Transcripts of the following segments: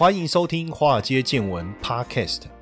欢迎收听《华尔街见闻》Podcast。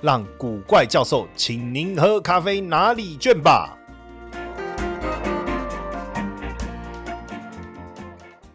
让古怪教授请您喝咖啡拿礼券吧。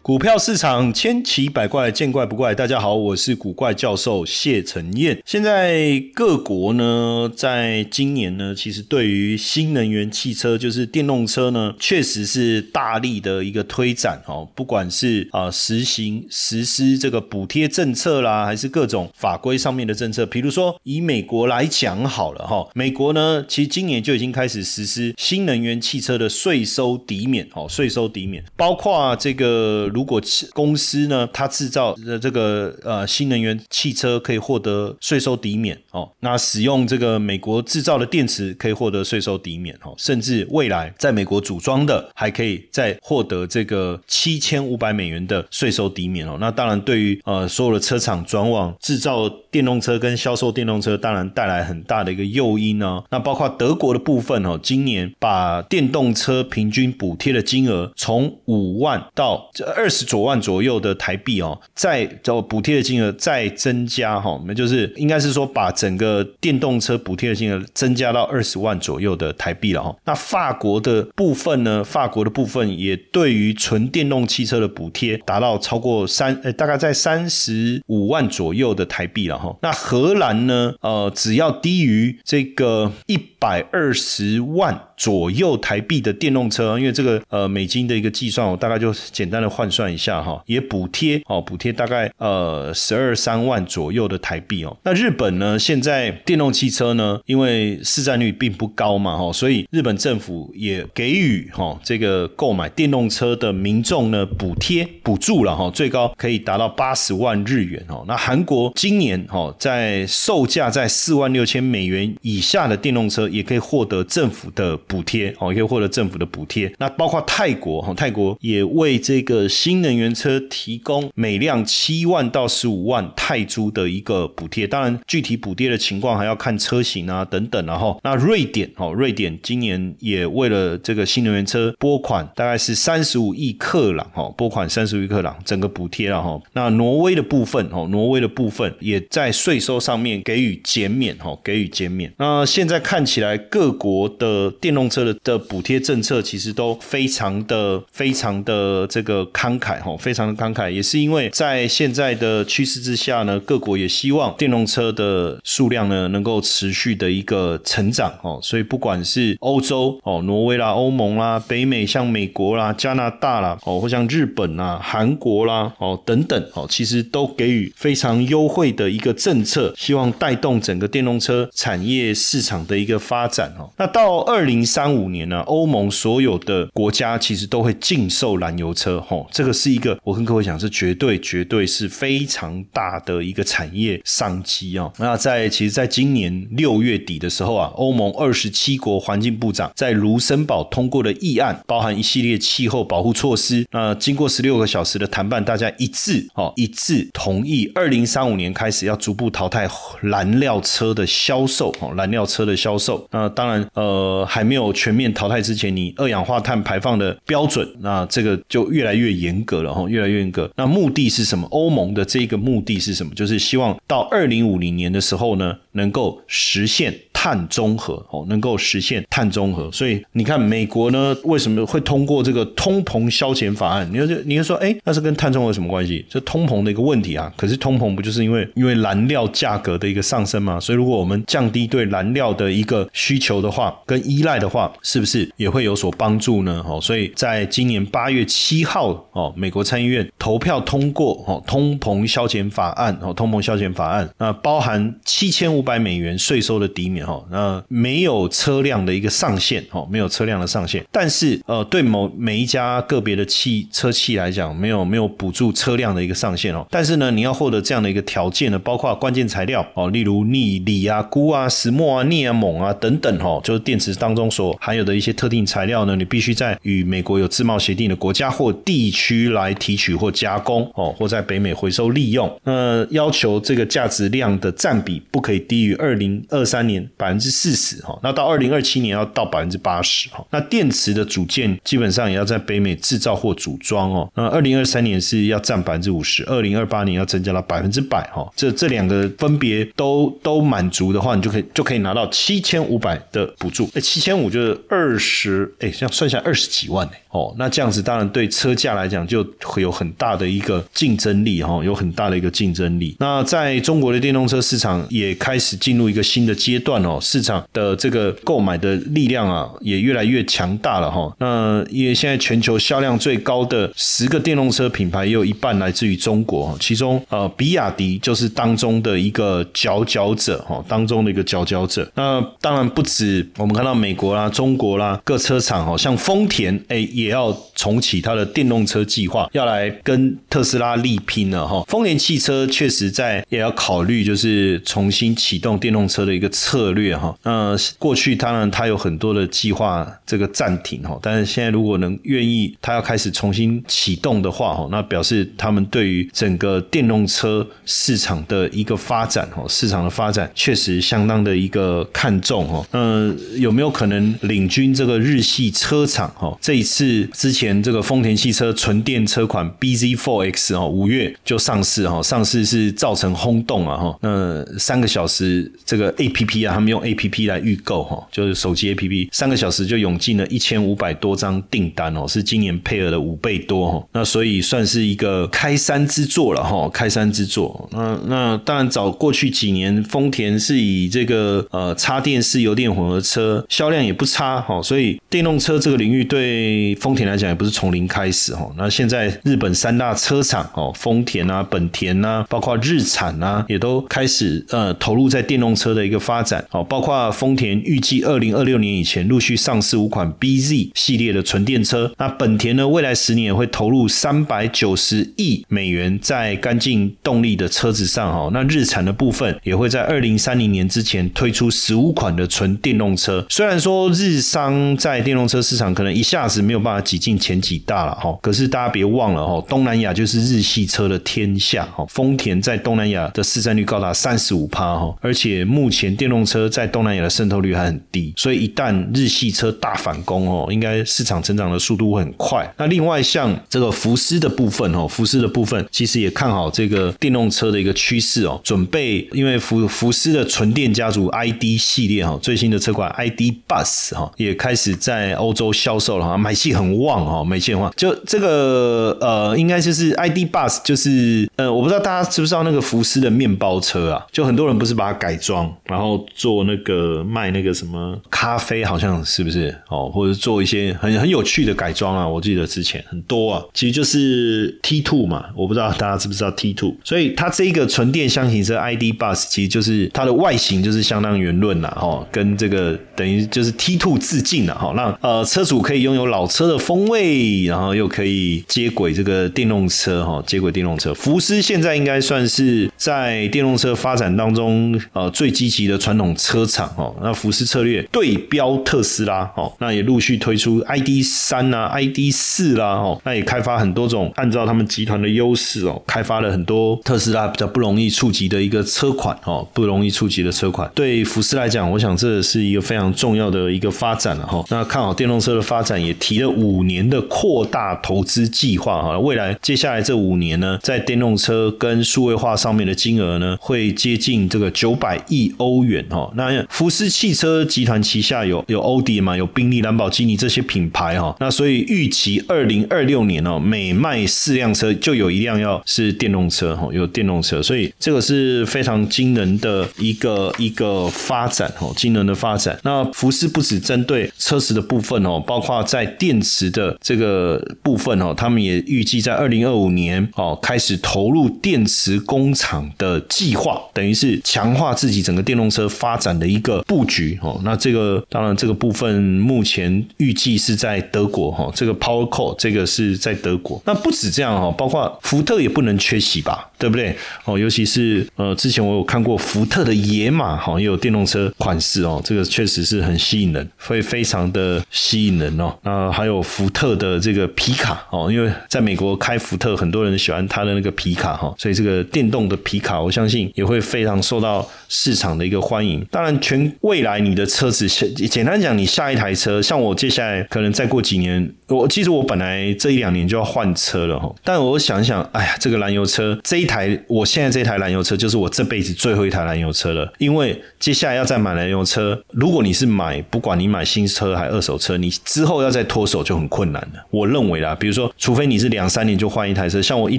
股票市场千奇百怪，见怪不怪。大家好，我是古怪教授谢承彦。现在各国呢，在今年呢，其实对于新能源汽车，就是电动车呢，确实是大力的一个推展哦。不管是啊实行实施这个补贴政策啦，还是各种法规上面的政策，比如说以美国来讲好了哈，美国呢，其实今年就已经开始实施新能源汽车的税收抵免哦，税收抵免，包括这个。如果公司呢，它制造的这个呃新能源汽车可以获得税收抵免哦，那使用这个美国制造的电池可以获得税收抵免哦，甚至未来在美国组装的还可以再获得这个七千五百美元的税收抵免哦。那当然，对于呃所有的车厂转往制造电动车跟销售电动车，当然带来很大的一个诱因呢。那包括德国的部分哦，今年把电动车平均补贴的金额从五万到这二。二十左万左右的台币哦，再就补贴的金额再增加哈，那就是应该是说把整个电动车补贴的金额增加到二十万左右的台币了哈。那法国的部分呢？法国的部分也对于纯电动汽车的补贴达到超过三呃，大概在三十五万左右的台币了哈。那荷兰呢？呃，只要低于这个一百二十万。左右台币的电动车，因为这个呃美金的一个计算，我大概就简单的换算一下哈，也补贴哦，补贴大概呃十二三万左右的台币哦。那日本呢，现在电动汽车呢，因为市占率并不高嘛哈，所以日本政府也给予哈这个购买电动车的民众呢补贴补助了哈，最高可以达到八十万日元哦。那韩国今年哈在售价在四万六千美元以下的电动车，也可以获得政府的。补贴哦，也可以获得政府的补贴。那包括泰国哈，泰国也为这个新能源车提供每辆七万到十五万泰铢的一个补贴。当然，具体补贴的情况还要看车型啊等等。然后，那瑞典哦，瑞典今年也为了这个新能源车拨款，大概是三十五亿克朗哈，拨款三十五亿克朗，整个补贴了哈。那挪威的部分哦，挪威的部分也在税收上面给予减免哈，给予减免。那现在看起来各国的电动车的的补贴政策其实都非常的非常的这个慷慷慨哈，非常的慷慨，也是因为在现在的趋势之下呢，各国也希望电动车的数量呢能够持续的一个成长哦，所以不管是欧洲哦，挪威啦、欧盟啦、北美像美国啦、加拿大啦哦，或像日本啦、韩国啦哦等等哦，其实都给予非常优惠的一个政策，希望带动整个电动车产业市场的一个发展哦。那到二零。三五年呢，欧盟所有的国家其实都会禁售燃油车，哦，这这个是一个我跟各位讲是绝对绝对是非常大的一个产业商机哦。那在其实，在今年六月底的时候啊，欧盟二十七国环境部长在卢森堡通过的议案，包含一系列气候保护措施。那经过十六个小时的谈判，大家一致哦一致同意，二零三五年开始要逐步淘汰燃料车的销售，哦，燃料车的销售。那当然，呃，还。没有全面淘汰之前，你二氧化碳排放的标准，那这个就越来越严严格了哈，越来越严格。那目的是什么？欧盟的这个目的是什么？就是希望到二零五零年的时候呢，能够实现。碳中和哦，能够实现碳中和，所以你看美国呢，为什么会通过这个通膨消减法案？你就你就说，哎，那是跟碳中和有什么关系？这通膨的一个问题啊。可是通膨不就是因为因为燃料价格的一个上升嘛？所以如果我们降低对燃料的一个需求的话，跟依赖的话，是不是也会有所帮助呢？哦，所以在今年八月七号哦，美国参议院投票通过哦通膨消减法案哦，通膨消减法案，那包含七千五百美元税收的抵免哦。哈，那没有车辆的一个上限哦，没有车辆的上限。但是呃，对某每一家个别的汽车企来讲，没有没有补助车辆的一个上限哦。但是呢，你要获得这样的一个条件呢，包括关键材料哦，例如镍、锂啊、钴啊、石墨啊、镍啊、锰啊等等哈，就是电池当中所含有的一些特定材料呢，你必须在与美国有自贸协定的国家或地区来提取或加工哦，或在北美回收利用。那要求这个价值量的占比不可以低于二零二三年百分之四十哈，那到二零二七年要到百分之八十哈。那电池的组件基本上也要在北美制造或组装哦。那二零二三年是要占百分之五十，二零二八年要增加到百分之百哈。这这两个分别都都满足的话，你就可以就可以拿到七千五百的补助。哎，七千五就是二十哎，这样算下二十几万哎哦。那这样子当然对车价来讲就会有很大的一个竞争力哈，有很大的一个竞争力。那在中国的电动车市场也开始进入一个新的阶段哦，市场的这个购买的力量啊也越来越强大了哈。那因为现在全球销量最高的十个电动车品牌也有一半来自于中国，其中呃比亚迪就是当中的一个佼佼者哈，当中的一个佼佼者。那当然不止我们看到美国啦、中国啦各车厂哦，像丰田哎也要重启它的电动车计划，要来跟特斯拉力拼了哈。丰田汽车确实在也要考虑就是重新启动电动车的一个策略哈。那过去当然它有很多的计划这个暂停哈，但是现在如果能愿意，它要开始重新启动的话哈，那表示他们对于整个电动车市场的一个发展哈，市场的发展确实相当的一个看重哈。嗯，有没有可能领军这个日系车厂哈？这一次之前这个丰田汽车纯电车款 BZ4X 哦，五月就上市哈，上市是造成轰动啊哈。那三个小时这个 APP 啊，他们用 APP 来预购哈，就是手机 APP，三个小时就涌进了一千五百多张订单哦，是今年配额的五倍多哈。那所以算是一个开山之作了哈，开山之作。那那当然早过去几年，丰田是以这个呃插电式油电混合车销量也不差哈，所以电动车这个领域对丰田来讲也不是从零开始哈。那现在日本三大车厂哦，丰田啊、本田啊，包括日产啊，也都开始呃投入在电动车的一个发展哦。包括丰田预计二零二六年以前陆续上市五款 BZ 系列的纯电车。那本田呢，未来十年也会投入三百九十亿美元在干净动力的车子上哈。那日产的部分也会在二零三零年之前推出十五款的纯电动车。虽然说日商在电动车市场可能一下子没有办法挤进前几大了哈，可是大家别忘了哈，东南亚就是日系车的天下哈。丰田在东南亚的市占率高达三十五趴哈，而且目前电动车在东南亚的渗透率还很低，所以一旦日系车大反攻哦，应该市场成长的速度会很快。那另外像这个福斯的部分哦，福斯的部分其实也看好这个电动车的一个趋势哦，准备因为福福斯的纯电家族 ID 系列哈，最新的车款 ID Bus 哈也开始在欧洲销售了哈，买气很旺哈，买气很旺。就这个呃，应该就是 ID Bus，就是呃，我不知道大家知不知道那个福斯的面包车啊，就很多人不是把它改装，然后做那个卖那个什么咖啡，好像是不是哦，或者做一些很很有趣的改装啊？我记得之前很多啊，其实就是 T Two 嘛，我不知道大家知不知道 T Two，所以它这一个纯电箱型车 ID Bus，其实就是它的外形就是相当圆润啦，哦，跟这个等于就是 T Two 致敬了，哈，让呃车主可以拥有老车的风味，然后又可以接轨这个电动车，哈，接轨电动车。福斯现在应该算是在电动车发展当中呃最积极的传统车厂，哦，那福斯策略对标特斯拉，哦，那也陆续推出 ID 三啊、ID 四啦，哦，那也开发很多种，按照他们集团的优势哦，开发了很多特斯拉比较不容易触及的一个车款，哦，不容易触及的车款。对福斯来讲，我想这是一个非常重要的一个发展了，哈。那看好电动车的发展，也提了五年的的扩大投资计划，哈。未来接下来这五年呢，在电动车跟数位化上面的金额呢，会接近这个九百亿欧元，哈。那福斯汽车集团旗下有有欧迪嘛，有宾利、兰博基尼这些品牌，哈。那所以预期二零二六年哦，每卖四辆车就有一辆要是电动车，哈，有电动车，所以这个是非常惊人的一个一个发展，哦，惊人的发展。那福斯不止针对车子的部分哦，包括在电池的这个部分哦，他们也预计在二零二五年哦开始投入电池工厂的计划，等于是强化自己整个电动车发展的一个布局哦。那这个当然这个部分目前预计是在德国哈，这个 Power Core 这个是在德国。那不止这样哈，包括福特也不能缺席吧，对不对？哦，尤其是呃，之前我有看过福特的野马哈，也有电动车款式哦，这个确实是很吸引人，会非常的吸引人哦。那还有福特的这个皮卡哦，因为在美国开福特，很多人喜欢它的那个皮卡哈，所以这个电动的皮卡，我相信也会非常受到市场的一个欢迎。当然，全未来你的车子，简单讲，你下一台车，像我接下来可能再过几年，我其实我本来这一两年就要换车了哈，但我想想，哎呀，这个燃油车这一台，我现在这台燃油车就是我这辈子最后一台燃油车了，因为接下来要再买燃油车，如果你是买，不管你买新车还二手车，你之后要再脱手就很困难。我认为啦，比如说，除非你是两三年就换一台车，像我一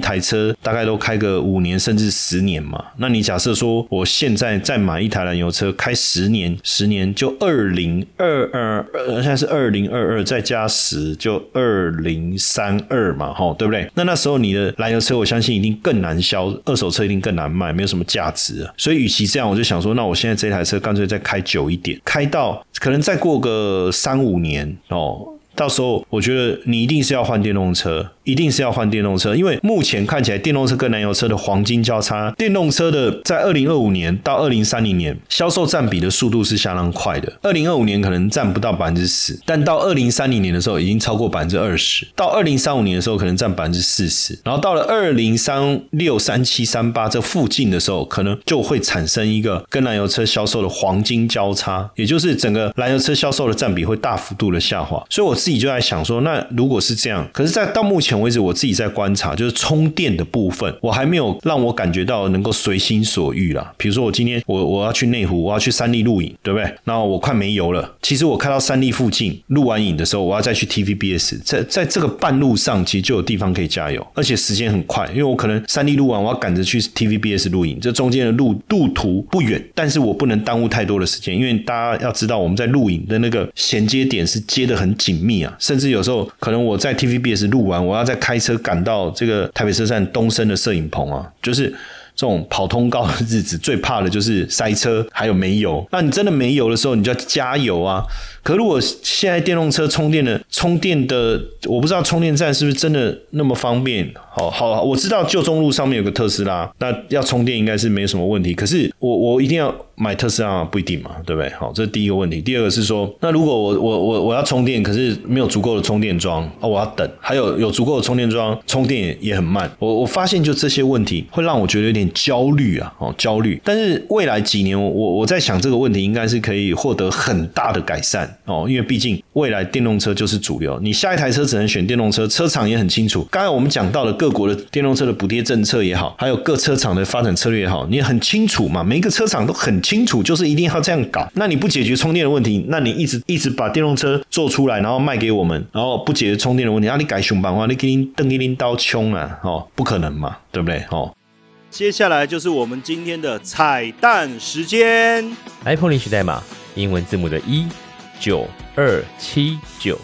台车大概都开个五年甚至十年嘛，那你假设说我现在再买一台燃油车开十年，十年就二零二二，现在是二零二二再加十就二零三二嘛，吼，对不对？那那时候你的燃油车，我相信一定更难销，二手车一定更难卖，没有什么价值。所以，与其这样，我就想说，那我现在这台车干脆再开久一点，开到可能再过个三五年哦。到时候，我觉得你一定是要换电动车。一定是要换电动车，因为目前看起来电动车跟燃油车的黄金交叉，电动车的在二零二五年到二零三零年销售占比的速度是相当快的。二零二五年可能占不到百分之十，但到二零三零年的时候已经超过百分之二十，到二零三五年的时候可能占百分之四十，然后到了二零三六、三七、三八这附近的时候，可能就会产生一个跟燃油车销售的黄金交叉，也就是整个燃油车销售的占比会大幅度的下滑。所以我自己就在想说，那如果是这样，可是，在到目前。为止，我自己在观察，就是充电的部分，我还没有让我感觉到能够随心所欲啦。比如说，我今天我我要去内湖，我要去三立录影，对不对？那我快没油了。其实我开到三立附近录完影的时候，我要再去 TVBS，在在这个半路上，其实就有地方可以加油，而且时间很快，因为我可能三立录完，我要赶着去 TVBS 录影，这中间的路路途不远，但是我不能耽误太多的时间，因为大家要知道，我们在录影的那个衔接点是接的很紧密啊，甚至有时候可能我在 TVBS 录完，我要再开车赶到这个台北车站东升的摄影棚啊，就是这种跑通告的日子，最怕的就是塞车，还有没油。那你真的没油的时候，你就要加油啊。可如果现在电动车充电的充电的，我不知道充电站是不是真的那么方便。好好，我知道旧中路上面有个特斯拉，那要充电应该是没什么问题。可是我我一定要买特斯拉不一定嘛，对不对？好，这是第一个问题。第二个是说，那如果我我我我要充电，可是没有足够的充电桩啊，我要等。还有有足够的充电桩，充电也很慢。我我发现就这些问题会让我觉得有点焦虑啊，哦焦虑。但是未来几年，我我在想这个问题应该是可以获得很大的改善。哦，因为毕竟未来电动车就是主流，你下一台车只能选电动车，车厂也很清楚。刚才我们讲到了各国的电动车的补贴政策也好，还有各车厂的发展策略也好，你很清楚嘛？每一个车厂都很清楚，就是一定要这样搞。那你不解决充电的问题，那你一直一直把电动车做出来，然后卖给我们，然后不解决充电的问题，那你改熊板话，你给你蹬一拎刀冲啊？哦，不可能嘛，对不对？哦，接下来就是我们今天的彩蛋时间，iPhone 领取代码英文字母的一。九二七九。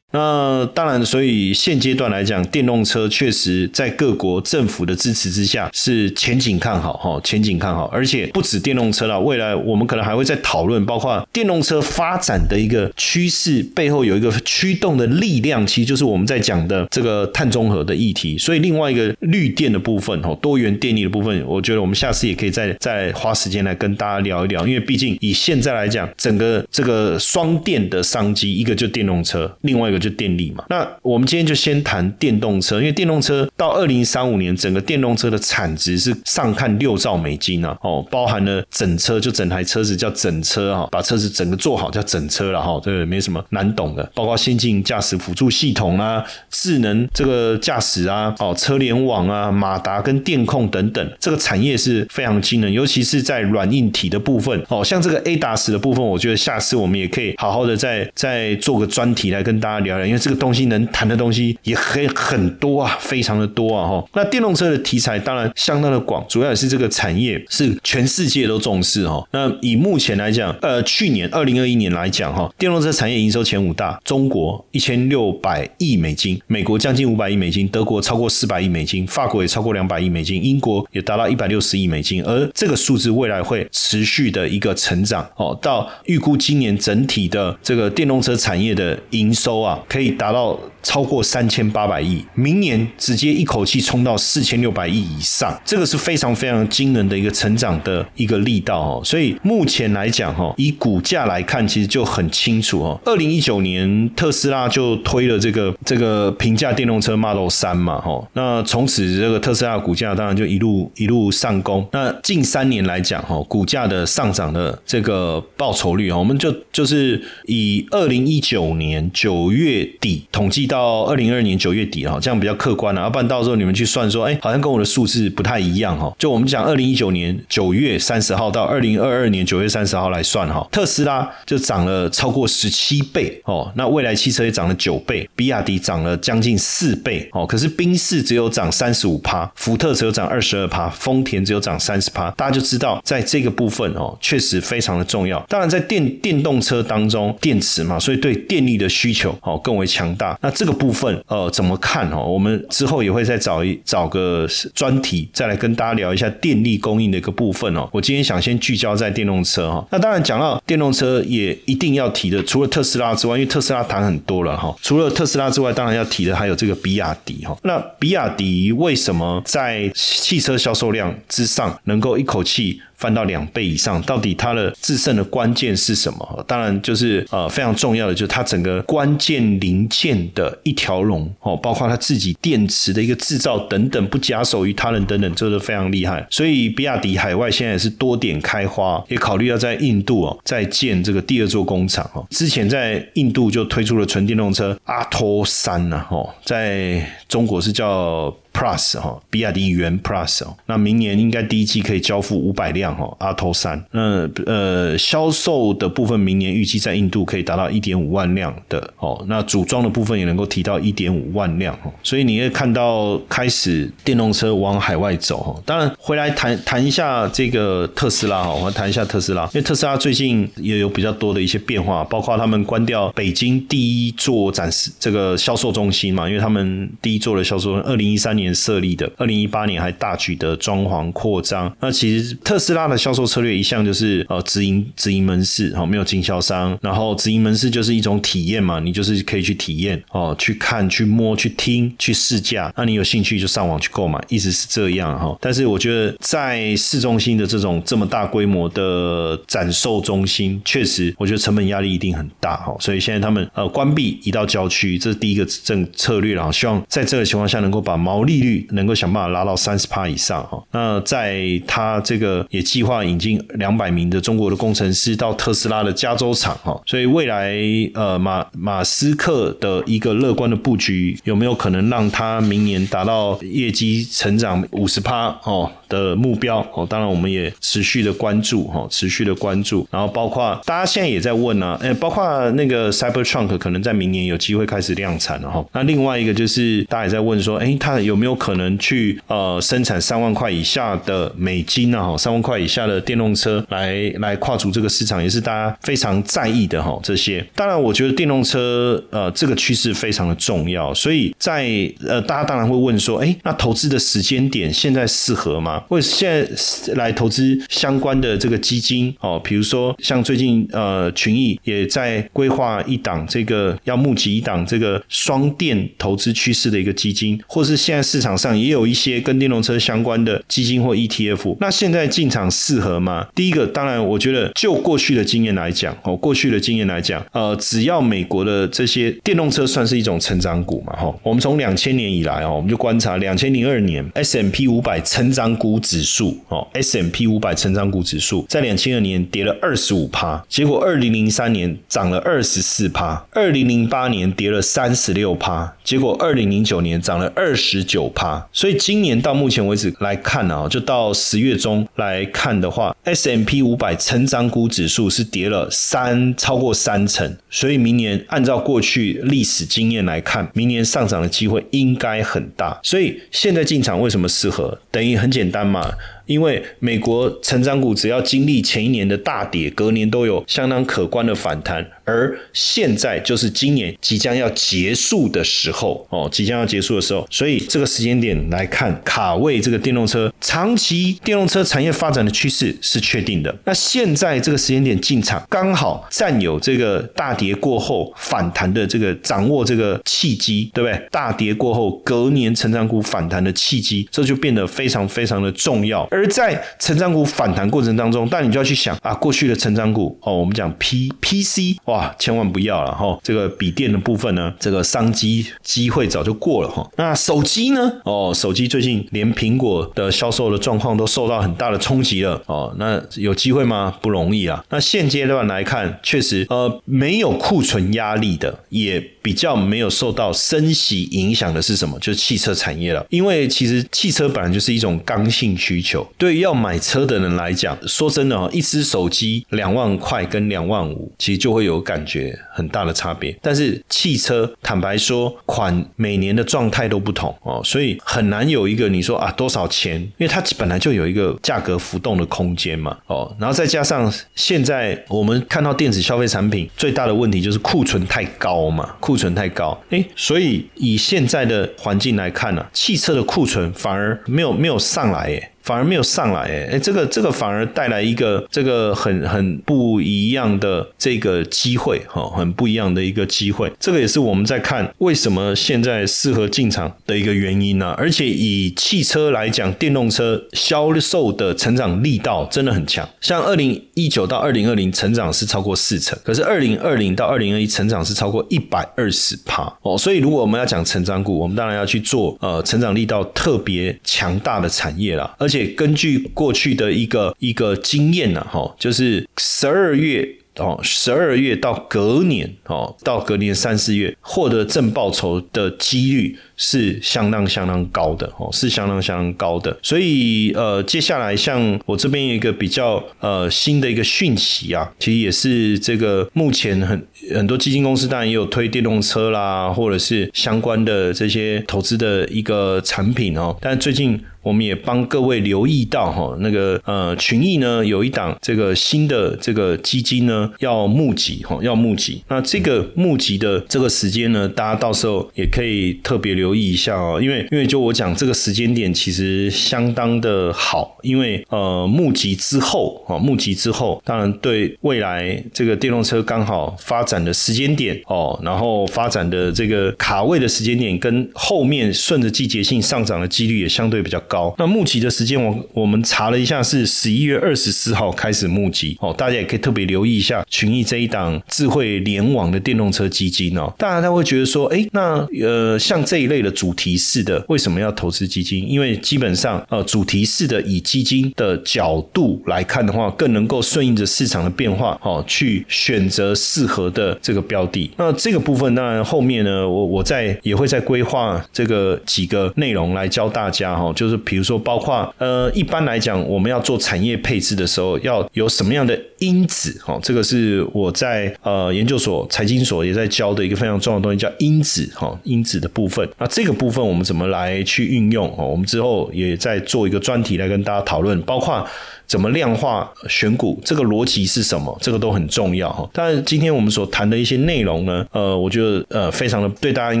那当然，所以现阶段来讲，电动车确实在各国政府的支持之下是前景看好哈，前景看好。而且不止电动车了，未来我们可能还会再讨论，包括电动车发展的一个趋势背后有一个驱动的力量，其实就是我们在讲的这个碳中和的议题。所以另外一个绿电的部分哈，多元电力的部分，我觉得我们下次也可以再再花时间来跟大家聊一聊，因为毕竟以现在来讲，整个这个双电的商机，一个就电动车，另外一个。就电力嘛，那我们今天就先谈电动车，因为电动车到二零三五年，整个电动车的产值是上看六兆美金啊，哦，包含了整车，就整台车子叫整车哈，把车子整个做好叫整车了哈，这个没什么难懂的，包括先进驾驶辅助系统啊，智能这个驾驶啊，哦，车联网啊，马达跟电控等等，这个产业是非常惊人，尤其是在软硬体的部分，哦，像这个 A 达 s 的部分，我觉得下次我们也可以好好的再再做个专题来跟大家聊。聊聊，因为这个东西能谈的东西也很很多啊，非常的多啊哈。那电动车的题材当然相当的广，主要也是这个产业是全世界都重视哈。那以目前来讲，呃，去年二零二一年来讲哈，电动车产业营收前五大，中国一千六百亿美金，美国将近五百亿美金，德国超过四百亿美金，法国也超过两百亿美金，英国也达到一百六十亿美金，而这个数字未来会持续的一个成长哦，到预估今年整体的这个电动车产业的营收啊，可以达到。超过三千八百亿，明年直接一口气冲到四千六百亿以上，这个是非常非常惊人的一个成长的一个力道哦。所以目前来讲哈，以股价来看，其实就很清楚哦。二零一九年特斯拉就推了这个这个平价电动车 Model 三嘛哈，那从此这个特斯拉股价当然就一路一路上攻。那近三年来讲哈，股价的上涨的这个报酬率啊，我们就就是以二零一九年九月月底统计。到二零二二年九月底哈，这样比较客观了。要不然到时候你们去算说，哎，好像跟我的数字不太一样哈。就我们讲二零一九年九月三十号到二零二二年九月三十号来算哈，特斯拉就涨了超过十七倍哦。那未来汽车也涨了九倍，比亚迪涨了将近四倍哦。可是宾士只有涨三十五趴，福特只有涨二十二趴，丰田只有涨三十趴。大家就知道在这个部分哦，确实非常的重要。当然在电电动车当中，电池嘛，所以对电力的需求哦更为强大。那这个部分，呃，怎么看哦？我们之后也会再找一找个专题，再来跟大家聊一下电力供应的一个部分哦。我今天想先聚焦在电动车哈。那当然讲到电动车，也一定要提的，除了特斯拉之外，因为特斯拉谈很多了哈。除了特斯拉之外，当然要提的还有这个比亚迪哈。那比亚迪为什么在汽车销售量之上能够一口气？翻到两倍以上，到底它的制胜的关键是什么？当然就是呃非常重要的，就是它整个关键零件的一条龙哦，包括它自己电池的一个制造等等，不假手于他人等等，这都非常厉害。所以比亚迪海外现在也是多点开花，也考虑要在印度哦再建这个第二座工厂哦。之前在印度就推出了纯电动车阿托三呐哦，在中国是叫。Plus 哈，比亚迪元 Plus 哦，那明年应该第一季可以交付五百辆哈，阿托三。那呃，销售的部分明年预计在印度可以达到一点五万辆的哦，那组装的部分也能够提到一点五万辆哦，所以你会看到开始电动车往海外走哈。当然回来谈谈一下这个特斯拉哈，我们谈一下特斯拉，因为特斯拉最近也有比较多的一些变化，包括他们关掉北京第一座展示这个销售中心嘛，因为他们第一座的销售二零一三年。年设立的，二零一八年还大举的装潢扩张。那其实特斯拉的销售策略一向就是呃直营直营门市，哈，没有经销商。然后直营门市就是一种体验嘛，你就是可以去体验哦，去看、去摸、去听、去试驾。那你有兴趣就上网去购买，一直是这样哈。但是我觉得在市中心的这种这么大规模的展售中心，确实我觉得成本压力一定很大哈。所以现在他们呃关闭移到郊区，这是第一个政策略了。希望在这个情况下能够把毛利。利率能够想办法拉到三十帕以上哈，那在他这个也计划引进两百名的中国的工程师到特斯拉的加州厂哈，所以未来呃马马斯克的一个乐观的布局有没有可能让他明年达到业绩成长五十帕哦？的目标哦，当然我们也持续的关注哈，持续的关注，然后包括大家现在也在问呢，哎，包括那个 Cybertruck 可能在明年有机会开始量产了哈。那另外一个就是大家也在问说，哎，它有没有可能去呃生产三万块以下的美金啊？哈，三万块以下的电动车来来跨足这个市场，也是大家非常在意的哈。这些当然，我觉得电动车呃这个趋势非常的重要，所以在呃大家当然会问说，哎，那投资的时间点现在适合吗？或者现在来投资相关的这个基金哦，比如说像最近呃群益也在规划一档这个要募集一档这个双电投资趋势的一个基金，或是现在市场上也有一些跟电动车相关的基金或 ETF。那现在进场适合吗？第一个，当然我觉得就过去的经验来讲哦，过去的经验来讲，呃，只要美国的这些电动车算是一种成长股嘛哈，我们从两千年以来哦，我们就观察两千零二年 S M P 五百成长股。股指数哦，S M P 五百成长股指数在两千二年跌了二十五趴，结果二零零三年涨了二十四趴，二零零八年跌了三十六趴，结果二零零九年涨了二十九趴。所以今年到目前为止来看啊，就到十月中来看的话，S M P 五百成长股指数是跌了三超过三成，所以明年按照过去历史经验来看，明年上涨的机会应该很大。所以现在进场为什么适合？等于很简单嘛。因为美国成长股只要经历前一年的大跌，隔年都有相当可观的反弹，而现在就是今年即将要结束的时候哦，即将要结束的时候，所以这个时间点来看，卡位这个电动车长期电动车产业发展的趋势是确定的。那现在这个时间点进场，刚好占有这个大跌过后反弹的这个掌握这个契机，对不对？大跌过后隔年成长股反弹的契机，这就变得非常非常的重要。而在成长股反弹过程当中，但你就要去想啊，过去的成长股哦，我们讲 P P C 哇，千万不要了哈。这个笔电的部分呢，这个商机机会早就过了哈。那手机呢？哦，手机最近连苹果的销售的状况都受到很大的冲击了哦。那有机会吗？不容易啊。那现阶段来看，确实呃，没有库存压力的，也比较没有受到升息影响的是什么？就是汽车产业了。因为其实汽车本来就是一种刚性需求。对于要买车的人来讲，说真的哦，一只手机两万块跟两万五，其实就会有感觉很大的差别。但是汽车，坦白说，款每年的状态都不同哦，所以很难有一个你说啊多少钱，因为它本来就有一个价格浮动的空间嘛哦，然后再加上现在我们看到电子消费产品最大的问题就是库存太高嘛，库存太高，哎，所以以现在的环境来看呢，汽车的库存反而没有没有上来哎。反而没有上来，哎哎，这个这个反而带来一个这个很很不一样的这个机会，哈，很不一样的一个机会。这个也是我们在看为什么现在适合进场的一个原因呢？而且以汽车来讲，电动车销售的成长力道真的很强。像二零一九到二零二零成长是超过四成，可是二零二零到二零二一成长是超过一百二十趴哦。所以如果我们要讲成长股，我们当然要去做呃成长力道特别强大的产业了，而。且根据过去的一个一个经验呢，哈，就是十二月哦，十二月到隔年哦，到隔年三四月获得正报酬的几率。是相当相当高的哦，是相当相当高的。所以呃，接下来像我这边有一个比较呃新的一个讯息啊，其实也是这个目前很很多基金公司当然也有推电动车啦，或者是相关的这些投资的一个产品哦。但最近我们也帮各位留意到哈，那个呃群益呢有一档这个新的这个基金呢要募集哈，要募集。那这个募集的这个时间呢，大家到时候也可以特别留。留意一下哦，因为因为就我讲这个时间点其实相当的好，因为呃募集之后啊，募集之后，当然对未来这个电动车刚好发展的时间点哦，然后发展的这个卡位的时间点跟后面顺着季节性上涨的几率也相对比较高。那募集的时间我我们查了一下是十一月二十四号开始募集哦，大家也可以特别留意一下群益这一档智慧联网的电动车基金哦，大家他会觉得说，哎，那呃像这一类类。的主题式的为什么要投资基金？因为基本上呃，主题式的以基金的角度来看的话，更能够顺应着市场的变化，哦，去选择适合的这个标的。那这个部分当然后面呢，我我在也会在规划这个几个内容来教大家哈，就是比如说包括呃，一般来讲我们要做产业配置的时候，要有什么样的因子？哈，这个是我在呃研究所财经所也在教的一个非常重要的东西，叫因子哈，因子的部分。那这个部分我们怎么来去运用哦？我们之后也在做一个专题来跟大家讨论，包括怎么量化选股，这个逻辑是什么，这个都很重要哈。但今天我们所谈的一些内容呢，呃，我觉得呃非常的对大家应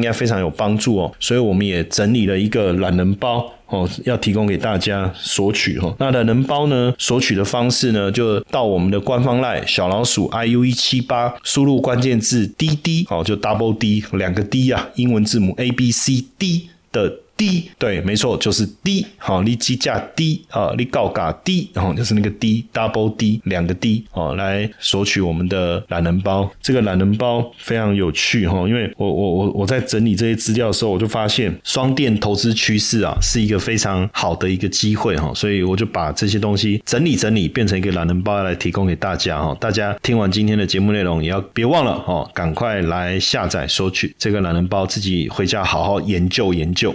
该非常有帮助哦，所以我们也整理了一个懒人包。哦，要提供给大家索取哈。那的人包呢？索取的方式呢，就到我们的官方赖小老鼠 iu 一七八，输入关键字滴滴，哦，就 double D 两个 D 啊，英文字母 A B C D 的。D，对，没错，就是 D。好，你机价 D 啊，你高嘎 D，然后就是那个 D，double D，两个 D 哦，来索取我们的懒人包。这个懒人包非常有趣哈，因为我我我我在整理这些资料的时候，我就发现双电投资趋势啊，是一个非常好的一个机会哈，所以我就把这些东西整理整理，变成一个懒人包来提供给大家哈。大家听完今天的节目内容，也要别忘了哦，赶快来下载索取这个懒人包，自己回家好好研究研究。